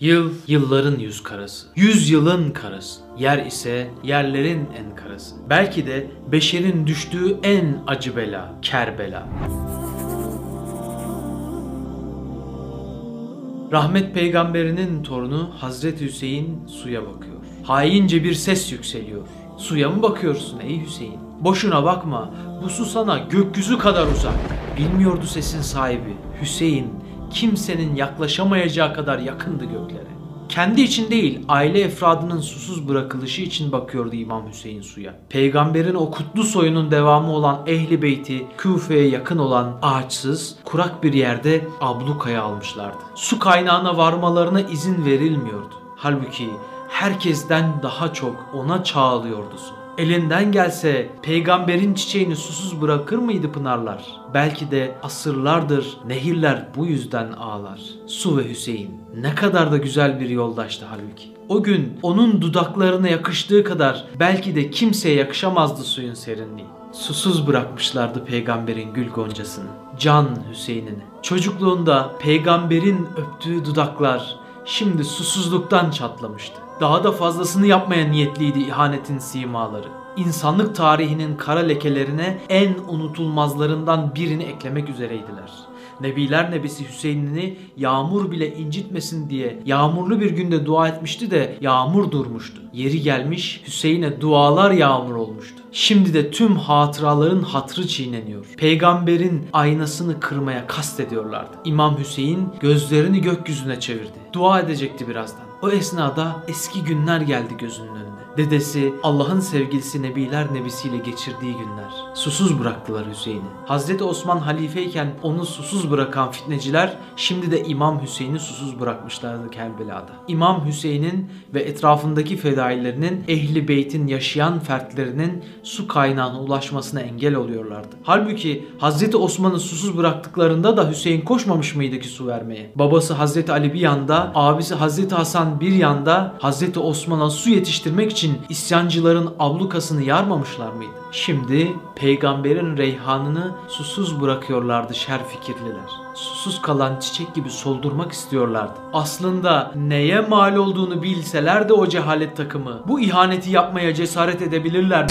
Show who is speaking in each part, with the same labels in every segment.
Speaker 1: Yıl yılların yüz karası, yüz yılın karası, yer ise yerlerin en karası. Belki de beşerin düştüğü en acı bela, Kerbela. Rahmet peygamberinin torunu Hazreti Hüseyin suya bakıyor. Haince bir ses yükseliyor. Suya mı bakıyorsun ey Hüseyin? Boşuna bakma, bu su sana gökyüzü kadar uzak. Bilmiyordu sesin sahibi. Hüseyin kimsenin yaklaşamayacağı kadar yakındı göklere. Kendi için değil, aile efradının susuz bırakılışı için bakıyordu İmam Hüseyin suya. Peygamberin o kutlu soyunun devamı olan Ehli Beyti, Küfe'ye yakın olan ağaçsız, kurak bir yerde ablukaya almışlardı. Su kaynağına varmalarına izin verilmiyordu. Halbuki herkesten daha çok ona çağlıyordu su. Elinden gelse peygamberin çiçeğini susuz bırakır mıydı pınarlar? Belki de asırlardır nehirler bu yüzden ağlar. Su ve Hüseyin ne kadar da güzel bir yoldaştı halbuki. O gün onun dudaklarına yakıştığı kadar belki de kimseye yakışamazdı suyun serinliği. Susuz bırakmışlardı peygamberin gül goncasını. Can Hüseyin'ini. Çocukluğunda peygamberin öptüğü dudaklar şimdi susuzluktan çatlamıştı. Daha da fazlasını yapmaya niyetliydi ihanetin simaları. İnsanlık tarihinin kara lekelerine en unutulmazlarından birini eklemek üzereydiler. Nebiler Nebisi Hüseyin'ini yağmur bile incitmesin diye yağmurlu bir günde dua etmişti de yağmur durmuştu. Yeri gelmiş Hüseyin'e dualar yağmur olmuştu. Şimdi de tüm hatıraların hatrı çiğneniyor. Peygamberin aynasını kırmaya kast ediyorlardı. İmam Hüseyin gözlerini gökyüzüne çevirdi. Dua edecekti birazdan. O esnada eski günler geldi gözünün önüne. Dedesi Allah'ın sevgilisi Nebiler Nebisiyle geçirdiği günler. Susuz bıraktılar Hüseyin'i. Hazreti Osman halifeyken onu susuz bırakan fitneciler şimdi de İmam Hüseyin'i susuz bırakmışlardı Kerbela'da. İmam Hüseyin'in ve etrafındaki fedailerinin ehli beytin yaşayan fertlerinin su kaynağına ulaşmasına engel oluyorlardı. Halbuki Hazreti Osman'ı susuz bıraktıklarında da Hüseyin koşmamış mıydı ki su vermeye? Babası Hazreti Ali bir yanda, abisi Hazreti Hasan bir yanda Hazreti Osman'a su yetiştirmek için isyancıların ablukasını yarmamışlar mıydı? Şimdi peygamberin reyhanını susuz bırakıyorlardı şer fikirliler. Susuz kalan çiçek gibi soldurmak istiyorlardı. Aslında neye mal olduğunu bilseler de o cehalet takımı bu ihaneti yapmaya cesaret edebilirler mi?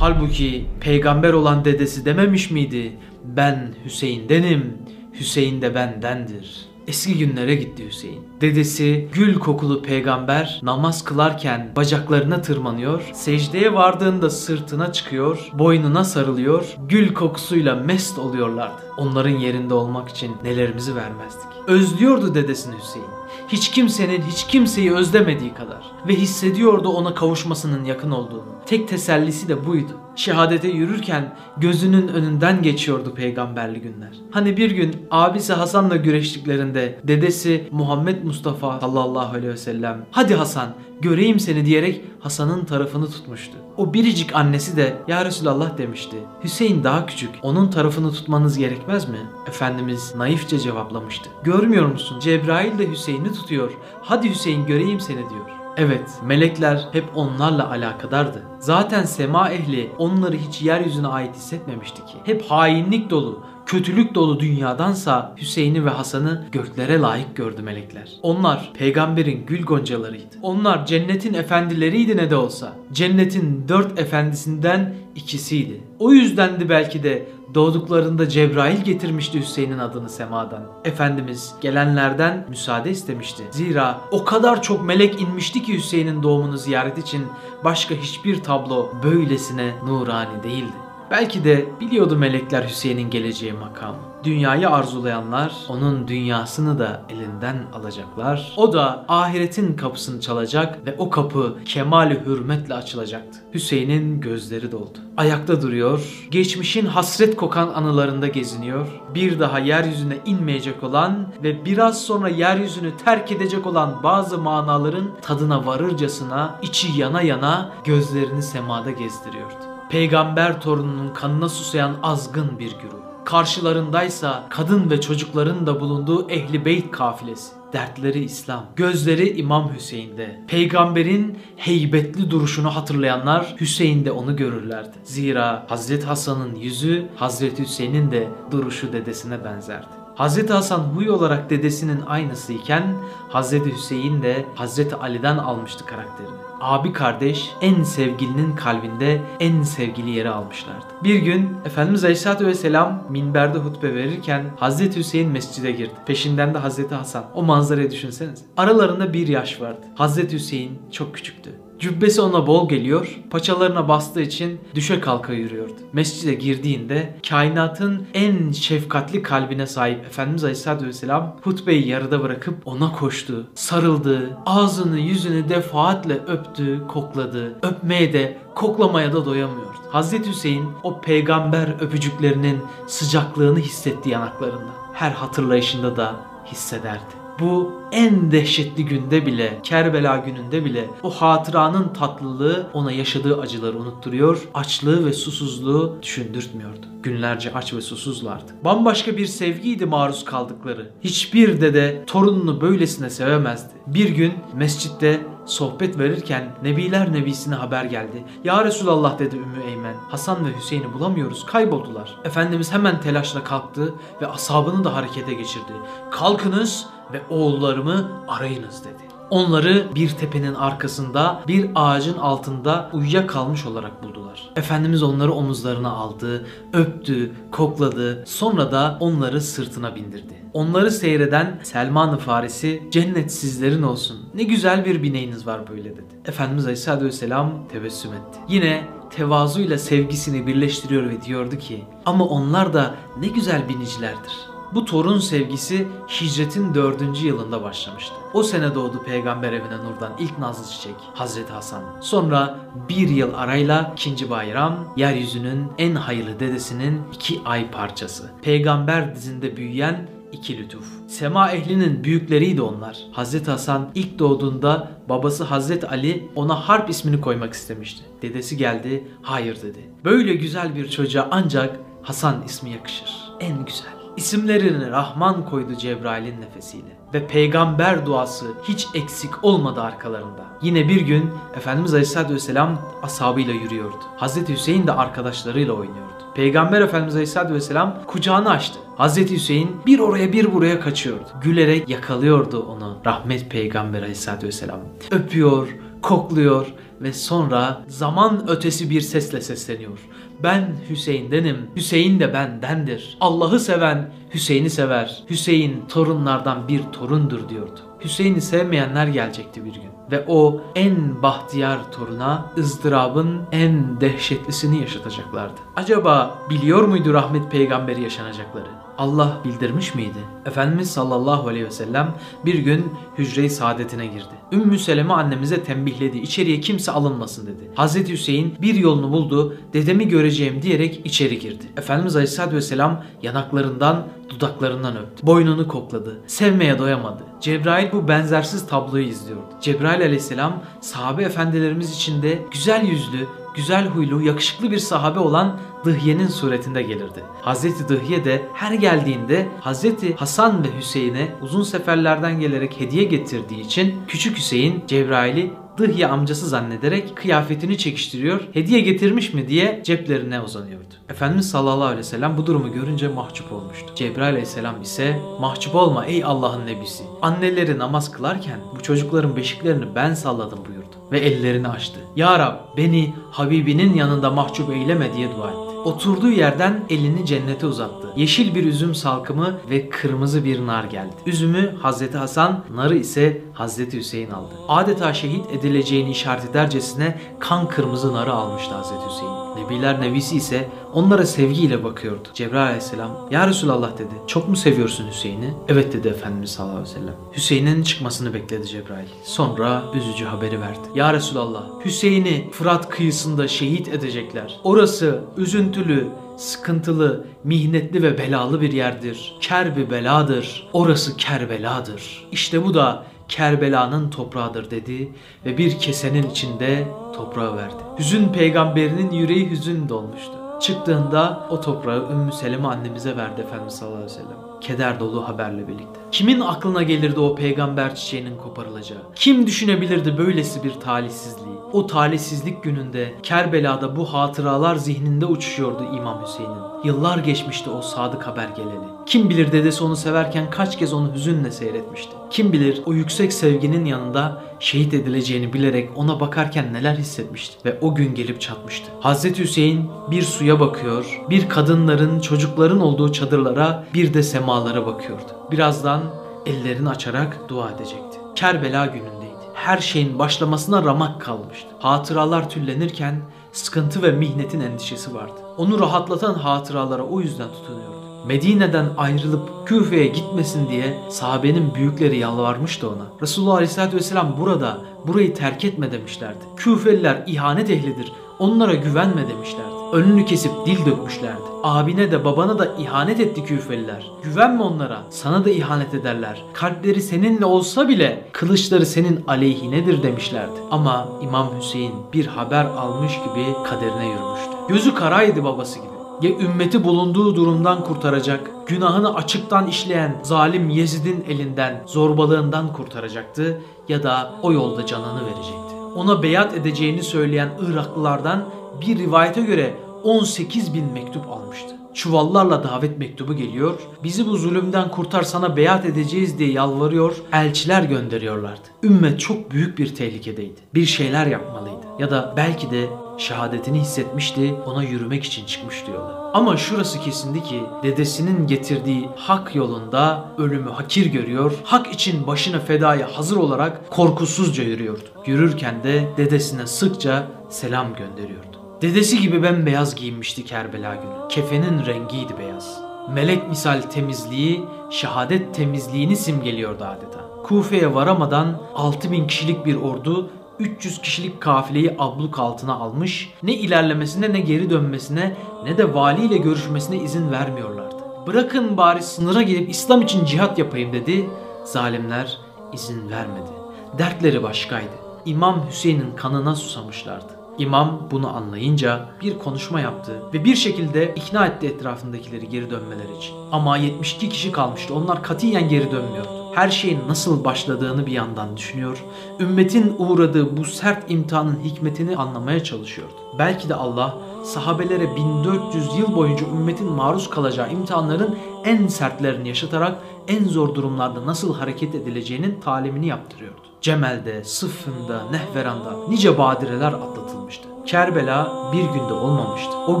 Speaker 1: Halbuki peygamber olan dedesi dememiş miydi? Ben Hüseyin'denim, Hüseyin de bendendir.'' Eski günlere gitti Hüseyin. Dedesi gül kokulu peygamber namaz kılarken bacaklarına tırmanıyor, secdeye vardığında sırtına çıkıyor, boynuna sarılıyor, gül kokusuyla mest oluyorlardı. Onların yerinde olmak için nelerimizi vermezdik. Özlüyordu dedesini Hüseyin. Hiç kimsenin hiç kimseyi özlemediği kadar ve hissediyordu ona kavuşmasının yakın olduğunu. Tek tesellisi de buydu. Şehadete yürürken gözünün önünden geçiyordu peygamberli günler. Hani bir gün abisi Hasan'la güreştiklerinde dedesi Muhammed Mustafa sallallahu aleyhi ve sellem hadi Hasan göreyim seni diyerek Hasan'ın tarafını tutmuştu. O biricik annesi de ya Resulallah demişti. Hüseyin daha küçük onun tarafını tutmanız gerekmez mi? Efendimiz naifçe cevaplamıştı. Görmüyor musun Cebrail de Hüseyin'i tutuyor. Hadi Hüseyin göreyim seni diyor. Evet, melekler hep onlarla alakadardı. Zaten sema ehli onları hiç yeryüzüne ait hissetmemişti ki. Hep hainlik dolu, kötülük dolu dünyadansa Hüseyin'i ve Hasan'ı göklere layık gördü melekler. Onlar peygamberin gül goncalarıydı. Onlar cennetin efendileriydi ne de olsa. Cennetin dört efendisinden ikisiydi. O yüzdendi belki de doğduklarında Cebrail getirmişti Hüseyin'in adını semadan. Efendimiz gelenlerden müsaade istemişti. Zira o kadar çok melek inmişti ki Hüseyin'in doğumunu ziyaret için başka hiçbir tablo böylesine nurani değildi. Belki de biliyordu melekler Hüseyin'in geleceği makamı. Dünyayı arzulayanlar onun dünyasını da elinden alacaklar. O da ahiretin kapısını çalacak ve o kapı kemali hürmetle açılacaktı. Hüseyin'in gözleri doldu. Ayakta duruyor, geçmişin hasret kokan anılarında geziniyor. Bir daha yeryüzüne inmeyecek olan ve biraz sonra yeryüzünü terk edecek olan bazı manaların tadına varırcasına içi yana yana gözlerini semada gezdiriyordu peygamber torununun kanına susayan azgın bir güruh. Karşılarındaysa kadın ve çocukların da bulunduğu ehli beyt kafilesi. Dertleri İslam, gözleri İmam Hüseyin'de. Peygamberin heybetli duruşunu hatırlayanlar Hüseyin'de onu görürlerdi. Zira Hazreti Hasan'ın yüzü Hazreti Hüseyin'in de duruşu dedesine benzerdi. Hazreti Hasan huy olarak dedesinin aynısı iken Hazreti Hüseyin de Hazreti Ali'den almıştı karakterini. Abi kardeş en sevgilinin kalbinde en sevgili yeri almışlardı. Bir gün Efendimiz Aleyhisselatü Vesselam minberde hutbe verirken Hazreti Hüseyin mescide girdi. Peşinden de Hazreti Hasan. O manzarayı düşünseniz. Aralarında bir yaş vardı. Hazreti Hüseyin çok küçüktü. Cübbesi ona bol geliyor, paçalarına bastığı için düşe kalka yürüyordu. Mescide girdiğinde kainatın en şefkatli kalbine sahip Efendimiz Aleyhisselatü Vesselam hutbeyi yarıda bırakıp ona koştu, sarıldı, ağzını yüzünü defaatle öptü, kokladı. Öpmeye de koklamaya da doyamıyordu. Hazreti Hüseyin o peygamber öpücüklerinin sıcaklığını hissetti yanaklarında. Her hatırlayışında da hissederdi. Bu en dehşetli günde bile, Kerbela gününde bile o hatıranın tatlılığı ona yaşadığı acıları unutturuyor, açlığı ve susuzluğu düşündürtmüyordu. Günlerce aç ve susuzlardı. Bambaşka bir sevgiydi maruz kaldıkları. Hiçbir dede torununu böylesine sevemezdi. Bir gün mescitte sohbet verirken Nebiler Nebisi'ne haber geldi. Ya Resulallah dedi Ümmü Eymen. Hasan ve Hüseyin'i bulamıyoruz kayboldular. Efendimiz hemen telaşla kalktı ve ashabını da harekete geçirdi. Kalkınız ve oğullarımı arayınız dedi. Onları bir tepenin arkasında bir ağacın altında uyuyakalmış olarak buldular. Efendimiz onları omuzlarına aldı, öptü, kokladı, sonra da onları sırtına bindirdi. Onları seyreden Selman-ı Farisi cennet sizlerin olsun. Ne güzel bir bineğiniz var böyle dedi. Efendimiz Aleyhisselatü Vesselam tebessüm etti. Yine tevazuyla sevgisini birleştiriyor ve diyordu ki ama onlar da ne güzel binicilerdir. Bu torun sevgisi hicretin dördüncü yılında başlamıştı. O sene doğdu peygamber evine nurdan ilk nazlı çiçek Hazreti Hasan. Sonra bir yıl arayla ikinci bayram yeryüzünün en hayırlı dedesinin iki ay parçası. Peygamber dizinde büyüyen iki lütuf. Sema ehlinin büyükleriydi onlar. Hazreti Hasan ilk doğduğunda babası Hazreti Ali ona Harp ismini koymak istemişti. Dedesi geldi, hayır dedi. Böyle güzel bir çocuğa ancak Hasan ismi yakışır. En güzel. İsimlerini Rahman koydu Cebrail'in nefesiyle ve peygamber duası hiç eksik olmadı arkalarında. Yine bir gün Efendimiz Aleyhisselatü Vesselam ashabıyla yürüyordu. Hazreti Hüseyin de arkadaşlarıyla oynuyordu. Peygamber Efendimiz Aleyhisselatü Vesselam kucağını açtı. Hazreti Hüseyin bir oraya bir buraya kaçıyordu. Gülerek yakalıyordu onu rahmet Peygamber Aleyhisselatü Vesselam. Öpüyor, kokluyor ve sonra zaman ötesi bir sesle sesleniyor. Ben Hüseyin'denim. Hüseyin de bendendir. Allah'ı seven Hüseyin'i sever. Hüseyin torunlardan bir torundur diyordu. Hüseyin'i sevmeyenler gelecekti bir gün. Ve o en bahtiyar toruna ızdırabın en dehşetlisini yaşatacaklardı. Acaba biliyor muydu rahmet peygamberi yaşanacakları? Allah bildirmiş miydi? Efendimiz sallallahu aleyhi ve sellem bir gün hücre-i saadetine girdi. Ümmü Seleme annemize tembihledi. İçeriye kimse alınmasın dedi. Hazreti Hüseyin bir yolunu buldu. Dedemi göreceğim diyerek içeri girdi. Efendimiz aleyhissalatü vesselam yanaklarından dudaklarından öptü. Boynunu kokladı. Sevmeye doyamadı. Cebrail bu benzersiz tabloyu izliyordu. Cebrail aleyhisselam sahabe efendilerimiz içinde güzel yüzlü, güzel huylu, yakışıklı bir sahabe olan Dıhye'nin suretinde gelirdi. Hazreti Dıhye de her geldiğinde Hazreti Hasan ve Hüseyin'e uzun seferlerden gelerek hediye getirdiği için küçük Hüseyin Cebrail'i Dıhye amcası zannederek kıyafetini çekiştiriyor, hediye getirmiş mi diye ceplerine uzanıyordu. Efendimiz sallallahu aleyhi ve sellem bu durumu görünce mahcup olmuştu. Cebrail aleyhisselam ise mahcup olma ey Allah'ın nebisi. Anneleri namaz kılarken bu çocukların beşiklerini ben salladım buyurdu ve ellerini açtı. Ya Rab beni Habibinin yanında mahcup eyleme diye dua etti. Oturduğu yerden elini cennete uzattı. Yeşil bir üzüm salkımı ve kırmızı bir nar geldi. Üzümü Hazreti Hasan, narı ise Hazreti Hüseyin aldı. Adeta şehit edileceğini işaret edercesine kan kırmızı narı almıştı Hazreti Hüseyin. Nebiler Nebisi ise onlara sevgiyle bakıyordu. Cebrail aleyhisselam Ya Resulallah dedi. Çok mu seviyorsun Hüseyin'i? Evet dedi Efendimiz sallallahu aleyhi ve sellem. Hüseyin'in çıkmasını bekledi Cebrail. Sonra üzücü haberi verdi. Ya Resulallah Hüseyin'i Fırat kıyısında şehit edecekler. Orası üzüntülü, sıkıntılı, mihnetli ve belalı bir yerdir. Kerbi beladır. Orası Kerbeladır. İşte bu da Kerbela'nın toprağıdır dedi ve bir kesenin içinde toprağı verdi. Hüzün peygamberinin yüreği hüzün dolmuştu. Çıktığında o toprağı Ümmü Seleme annemize verdi Efendimiz sallallahu aleyhi ve sellem. Keder dolu haberle birlikte. Kimin aklına gelirdi o peygamber çiçeğinin koparılacağı? Kim düşünebilirdi böylesi bir talihsizliği? O talihsizlik gününde Kerbela'da bu hatıralar zihninde uçuşuyordu İmam Hüseyin'in. Yıllar geçmişti o sadık haber geleli. Kim bilir dedesi onu severken kaç kez onu hüzünle seyretmişti. Kim bilir o yüksek sevginin yanında şehit edileceğini bilerek ona bakarken neler hissetmişti ve o gün gelip çatmıştı. Hazreti Hüseyin bir suya bakıyor, bir kadınların, çocukların olduğu çadırlara, bir de semalara bakıyordu. Birazdan ellerini açarak dua edecekti. Kerbela günündeydi. Her şeyin başlamasına ramak kalmıştı. Hatıralar tüllenirken sıkıntı ve mihnetin endişesi vardı. Onu rahatlatan hatıralara o yüzden tutunuyordu. Medine'den ayrılıp Küfe'ye gitmesin diye sahabenin büyükleri yalvarmıştı ona. Resulullah Aleyhisselatü Vesselam burada burayı terk etme demişlerdi. Küfeliler ihanet ehlidir. Onlara güvenme demişlerdi. Önünü kesip dil dökmüşlerdi. Abine de babana da ihanet etti küfeliler. Güvenme onlara. Sana da ihanet ederler. Kalpleri seninle olsa bile kılıçları senin aleyhinedir demişlerdi. Ama İmam Hüseyin bir haber almış gibi kaderine yürümüştü. Gözü karaydı babası gibi ya ümmeti bulunduğu durumdan kurtaracak, günahını açıktan işleyen zalim Yezid'in elinden, zorbalığından kurtaracaktı ya da o yolda canını verecekti. Ona beyat edeceğini söyleyen Iraklılardan bir rivayete göre 18 bin mektup almıştı. Çuvallarla davet mektubu geliyor. Bizi bu zulümden kurtar sana beyat edeceğiz diye yalvarıyor. Elçiler gönderiyorlardı. Ümmet çok büyük bir tehlikedeydi. Bir şeyler yapmalıydı. Ya da belki de şehadetini hissetmişti, ona yürümek için çıkmıştı yola. Ama şurası kesindi ki dedesinin getirdiği hak yolunda ölümü hakir görüyor, hak için başını fedaya hazır olarak korkusuzca yürüyordu. Yürürken de dedesine sıkça selam gönderiyordu. Dedesi gibi bembeyaz giyinmişti Kerbela günü. Kefenin rengiydi beyaz. Melek misal temizliği, şehadet temizliğini simgeliyordu adeta. Kufe'ye varamadan 6000 kişilik bir ordu 300 kişilik kafileyi abluk altına almış, ne ilerlemesine ne geri dönmesine ne de valiyle görüşmesine izin vermiyorlardı. Bırakın bari sınıra gelip İslam için cihat yapayım dedi. Zalimler izin vermedi. Dertleri başkaydı. İmam Hüseyin'in kanına susamışlardı. İmam bunu anlayınca bir konuşma yaptı ve bir şekilde ikna etti etrafındakileri geri dönmeleri için. Ama 72 kişi kalmıştı. Onlar katiyen geri dönmüyordu her şeyin nasıl başladığını bir yandan düşünüyor, ümmetin uğradığı bu sert imtihanın hikmetini anlamaya çalışıyordu. Belki de Allah sahabelere 1400 yıl boyunca ümmetin maruz kalacağı imtihanların en sertlerini yaşatarak en zor durumlarda nasıl hareket edileceğinin talimini yaptırıyordu. Cemel'de, Sıffın'da, Nehveran'da nice badireler atlatılmıştı. Kerbela bir günde olmamıştı. O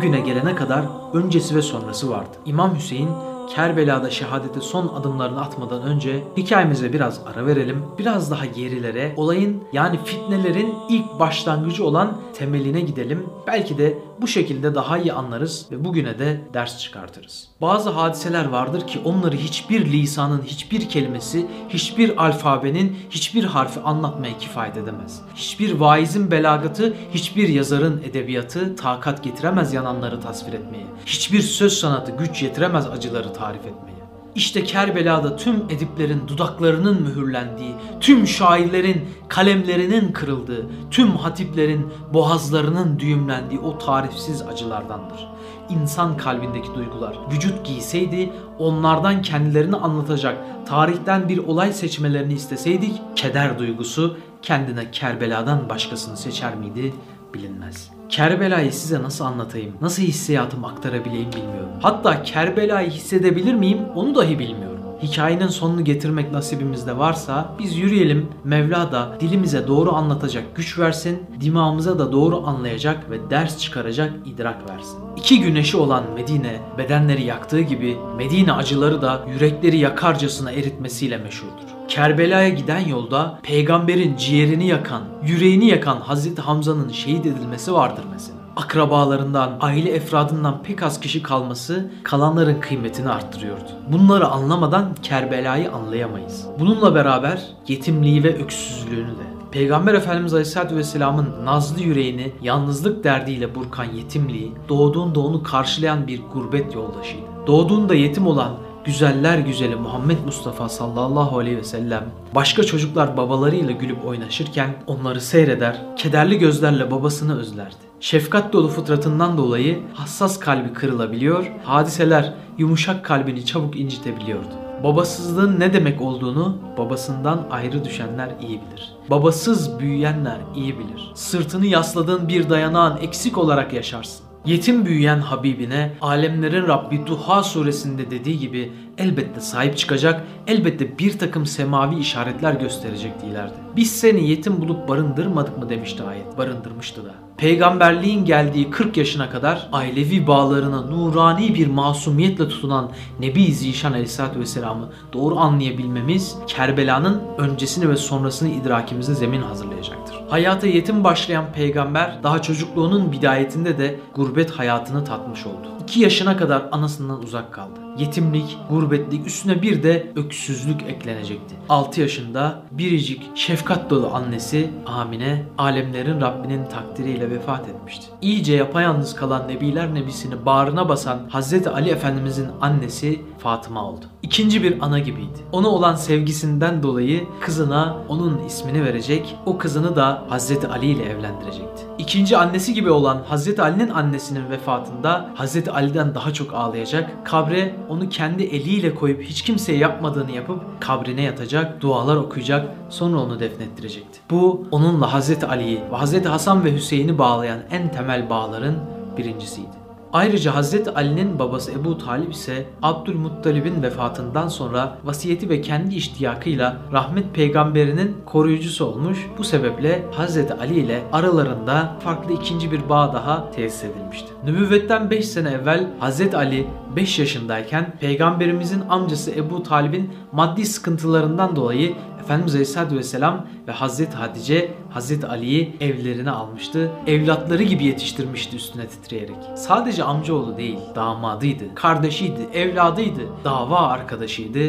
Speaker 1: güne gelene kadar öncesi ve sonrası vardı. İmam Hüseyin Kerbela'da şehadete son adımlarını atmadan önce hikayemize biraz ara verelim. Biraz daha gerilere, olayın yani fitnelerin ilk başlangıcı olan temeline gidelim. Belki de bu şekilde daha iyi anlarız ve bugüne de ders çıkartırız. Bazı hadiseler vardır ki onları hiçbir lisanın hiçbir kelimesi, hiçbir alfabenin hiçbir harfi anlatmaya kifayet edemez. Hiçbir vaizin belagatı, hiçbir yazarın edebiyatı takat getiremez yananları tasvir etmeye. Hiçbir söz sanatı güç yetiremez acıları tarif etmeye. İşte Kerbela'da tüm ediplerin dudaklarının mühürlendiği, tüm şairlerin kalemlerinin kırıldığı, tüm hatiplerin boğazlarının düğümlendiği o tarifsiz acılardandır. İnsan kalbindeki duygular vücut giyseydi onlardan kendilerini anlatacak tarihten bir olay seçmelerini isteseydik keder duygusu kendine Kerbela'dan başkasını seçer miydi bilinmez. Kerbela'yı size nasıl anlatayım, nasıl hissiyatımı aktarabileyim bilmiyorum. Hatta Kerbela'yı hissedebilir miyim onu dahi bilmiyorum. Hikayenin sonunu getirmek nasibimizde varsa biz yürüyelim. Mevla da dilimize doğru anlatacak güç versin, dimağımıza da doğru anlayacak ve ders çıkaracak idrak versin. İki güneşi olan Medine bedenleri yaktığı gibi Medine acıları da yürekleri yakarcasına eritmesiyle meşhurdur. Kerbela'ya giden yolda peygamberin ciğerini yakan, yüreğini yakan Hazreti Hamza'nın şehit edilmesi vardır mesela. Akrabalarından, aile efradından pek az kişi kalması kalanların kıymetini arttırıyordu. Bunları anlamadan Kerbela'yı anlayamayız. Bununla beraber yetimliği ve öksüzlüğünü de. Peygamber Efendimiz Aleyhisselatü Vesselam'ın nazlı yüreğini yalnızlık derdiyle burkan yetimliği, doğduğunda onu karşılayan bir gurbet yoldaşıydı. Doğduğunda yetim olan güzeller güzeli Muhammed Mustafa sallallahu aleyhi ve sellem başka çocuklar babalarıyla gülüp oynaşırken onları seyreder, kederli gözlerle babasını özlerdi. Şefkat dolu fıtratından dolayı hassas kalbi kırılabiliyor, hadiseler yumuşak kalbini çabuk incitebiliyordu. Babasızlığın ne demek olduğunu babasından ayrı düşenler iyi bilir. Babasız büyüyenler iyi bilir. Sırtını yasladığın bir dayanağın eksik olarak yaşarsın. Yetim büyüyen Habibine alemlerin Rabbi Duha suresinde dediği gibi elbette sahip çıkacak, elbette bir takım semavi işaretler gösterecekti ileride. Biz seni yetim bulup barındırmadık mı demişti ayet, barındırmıştı da. Peygamberliğin geldiği 40 yaşına kadar ailevi bağlarına nurani bir masumiyetle tutunan Nebi Zişan Aleyhisselatü Vesselam'ı doğru anlayabilmemiz Kerbela'nın öncesini ve sonrasını idrakimize zemin hazırlayacaktır. Hayata yetim başlayan peygamber daha çocukluğunun bidayetinde de gurbet hayatını tatmış oldu. 2 yaşına kadar anasından uzak kaldı. Yetimlik, gurbetlik üstüne bir de öksüzlük eklenecekti. 6 yaşında biricik şefkat dolu annesi Amine alemlerin Rabbinin takdiriyle vefat etmişti. İyice yapayalnız kalan Nebiler Nebisini bağrına basan Hazreti Ali Efendimizin annesi Fatıma oldu. İkinci bir ana gibiydi. Ona olan sevgisinden dolayı kızına onun ismini verecek, o kızını da Hazreti Ali ile evlendirecekti. İkinci annesi gibi olan Hazreti Ali'nin annesinin vefatında Hazreti Ali'den daha çok ağlayacak, kabre onu kendi eliyle koyup hiç kimseye yapmadığını yapıp kabrine yatacak, dualar okuyacak, sonra onu defnettirecekti. Bu onunla Hazreti Ali'yi ve Hazreti Hasan ve Hüseyin'i bağlayan en temel bağların birincisiydi. Ayrıca Hazreti Ali'nin babası Ebu Talip ise Abdülmuttalib'in vefatından sonra vasiyeti ve kendi iştiyakıyla rahmet peygamberinin koruyucusu olmuş. Bu sebeple Hazreti Ali ile aralarında farklı ikinci bir bağ daha tesis edilmişti. Nübüvvetten 5 sene evvel Hazreti Ali 5 yaşındayken peygamberimizin amcası Ebu Talib'in maddi sıkıntılarından dolayı Efendimiz Aleyhisselatü Vesselam ve Hazreti Hatice Hazreti Ali'yi evlerine almıştı. Evlatları gibi yetiştirmişti üstüne titreyerek. Sadece amcaoğlu değil, damadıydı, kardeşiydi, evladıydı, dava arkadaşıydı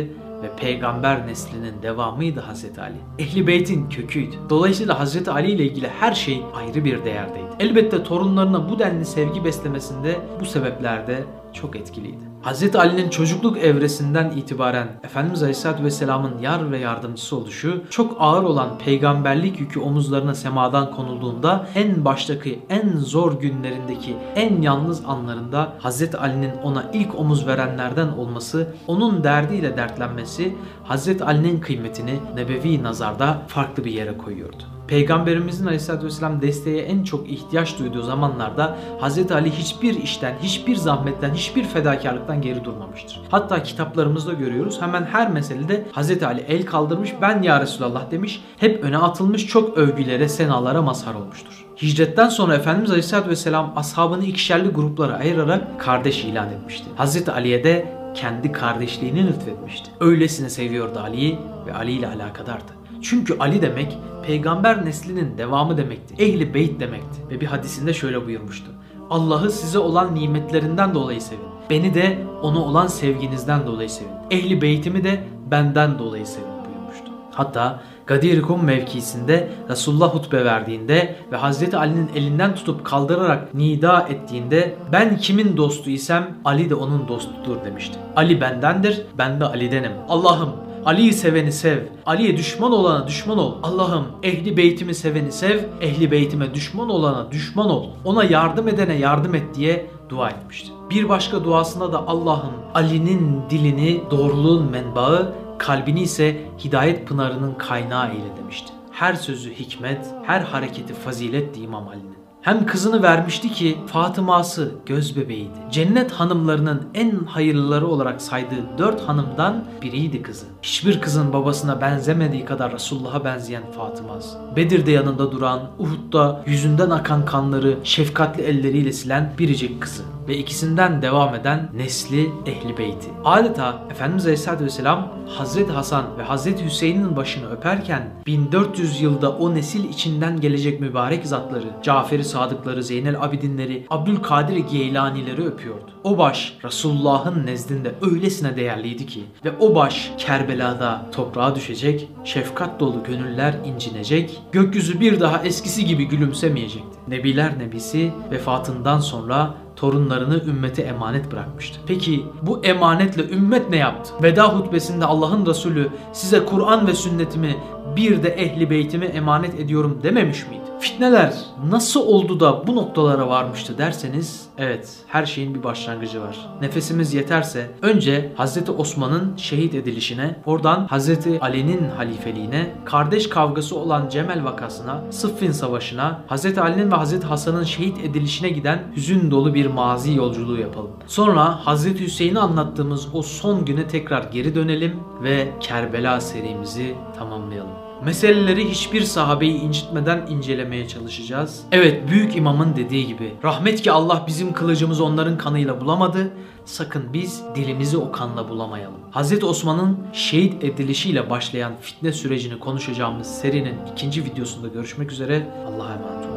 Speaker 1: ve peygamber neslinin devamıydı Hazreti Ali. Ehli Beyt'in köküydü. Dolayısıyla Hazreti Ali ile ilgili her şey ayrı bir değerdeydi. Elbette torunlarına bu denli sevgi beslemesinde bu sebepler de çok etkiliydi. Hz. Ali'nin çocukluk evresinden itibaren Efendimiz Aleyhisselatü Vesselam'ın yar ve yardımcısı oluşu çok ağır olan peygamberlik yükü omuzlarına semadan konulduğunda en baştaki en zor günlerindeki en yalnız anlarında Hz. Ali'nin ona ilk omuz verenlerden olması, onun derdiyle dertlenmesi Hz. Ali'nin kıymetini nebevi nazarda farklı bir yere koyuyordu. Peygamberimizin Aleyhisselatü Vesselam desteğe en çok ihtiyaç duyduğu zamanlarda Hz. Ali hiçbir işten, hiçbir zahmetten, hiçbir fedakarlıktan geri durmamıştır. Hatta kitaplarımızda görüyoruz hemen her meselede Hz. Ali el kaldırmış ben ya Resulallah demiş. Hep öne atılmış çok övgülere, senalara mazhar olmuştur. Hicretten sonra Efendimiz Aleyhisselatü Vesselam ashabını ikişerli gruplara ayırarak kardeş ilan etmişti. Hz. Ali'ye de kendi kardeşliğini lütfetmişti. Öylesine seviyordu Ali'yi ve Ali ile alakadardı. Çünkü Ali demek peygamber neslinin devamı demekti. Ehli beyt demekti. Ve bir hadisinde şöyle buyurmuştu. Allah'ı size olan nimetlerinden dolayı sevin. Beni de ona olan sevginizden dolayı sevin. Ehli beytimi de benden dolayı sevin buyurmuştu. Hatta Gadir Kum mevkisinde Resulullah hutbe verdiğinde ve Hazreti Ali'nin elinden tutup kaldırarak nida ettiğinde ben kimin dostu isem Ali de onun dostudur demişti. Ali bendendir, ben de Ali'denim. Allah'ım Ali'yi seveni sev. Ali'ye düşman olana düşman ol. Allah'ım ehli beytimi seveni sev. Ehli beytime düşman olana düşman ol. Ona yardım edene yardım et diye dua etmişti. Bir başka duasında da Allah'ım Ali'nin dilini doğruluğun menbaı, kalbini ise hidayet pınarının kaynağı eyle demişti. Her sözü hikmet, her hareketi faziletti İmam Ali'nin. Hem kızını vermişti ki Fatıma'sı göz bebeğiydi. Cennet hanımlarının en hayırlıları olarak saydığı dört hanımdan biriydi kızı. Hiçbir kızın babasına benzemediği kadar Resulullah'a benzeyen Fatıma'sı. Bedir'de yanında duran, Uhud'da yüzünden akan kanları şefkatli elleriyle silen biricik kızı ve ikisinden devam eden nesli ehli beyti. Adeta Efendimiz Aleyhisselatü Vesselam Hazreti Hasan ve Hazreti Hüseyin'in başını öperken 1400 yılda o nesil içinden gelecek mübarek zatları, Cafer-i Sadıkları, Zeynel Abidinleri, Abdülkadir Geylanileri öpüyordu. O baş Resulullah'ın nezdinde öylesine değerliydi ki ve o baş Kerbela'da toprağa düşecek, şefkat dolu gönüller incinecek, gökyüzü bir daha eskisi gibi gülümsemeyecekti. Nebiler Nebisi vefatından sonra torunlarını ümmete emanet bırakmıştı. Peki bu emanetle ümmet ne yaptı? Veda hutbesinde Allah'ın Resulü size Kur'an ve sünnetimi bir de ehli beytimi emanet ediyorum dememiş miydi? Fitneler nasıl oldu da bu noktalara varmıştı derseniz evet her şeyin bir başlangıcı var. Nefesimiz yeterse önce Hazreti Osman'ın şehit edilişine, oradan Hazreti Ali'nin halifeliğine, kardeş kavgası olan Cemel vakasına, Sıffin savaşına, Hazreti Ali'nin ve Hazreti Hasan'ın şehit edilişine giden hüzün dolu bir mazi yolculuğu yapalım. Sonra Hazreti Hüseyin'i anlattığımız o son güne tekrar geri dönelim ve Kerbela serimizi tamamlayalım. Meseleleri hiçbir sahabeyi incitmeden incelemeye çalışacağız. Evet büyük imamın dediği gibi rahmet ki Allah bizim kılıcımızı onların kanıyla bulamadı. Sakın biz dilimizi o kanla bulamayalım. Hz. Osman'ın şehit edilişiyle başlayan fitne sürecini konuşacağımız serinin ikinci videosunda görüşmek üzere. Allah'a emanet olun.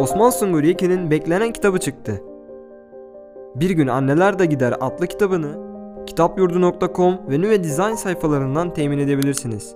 Speaker 2: Osman Sungur Yekin'in beklenen kitabı çıktı. Bir gün Anneler de Gider adlı kitabını kitapyurdu.com ve Nüve Design sayfalarından temin edebilirsiniz.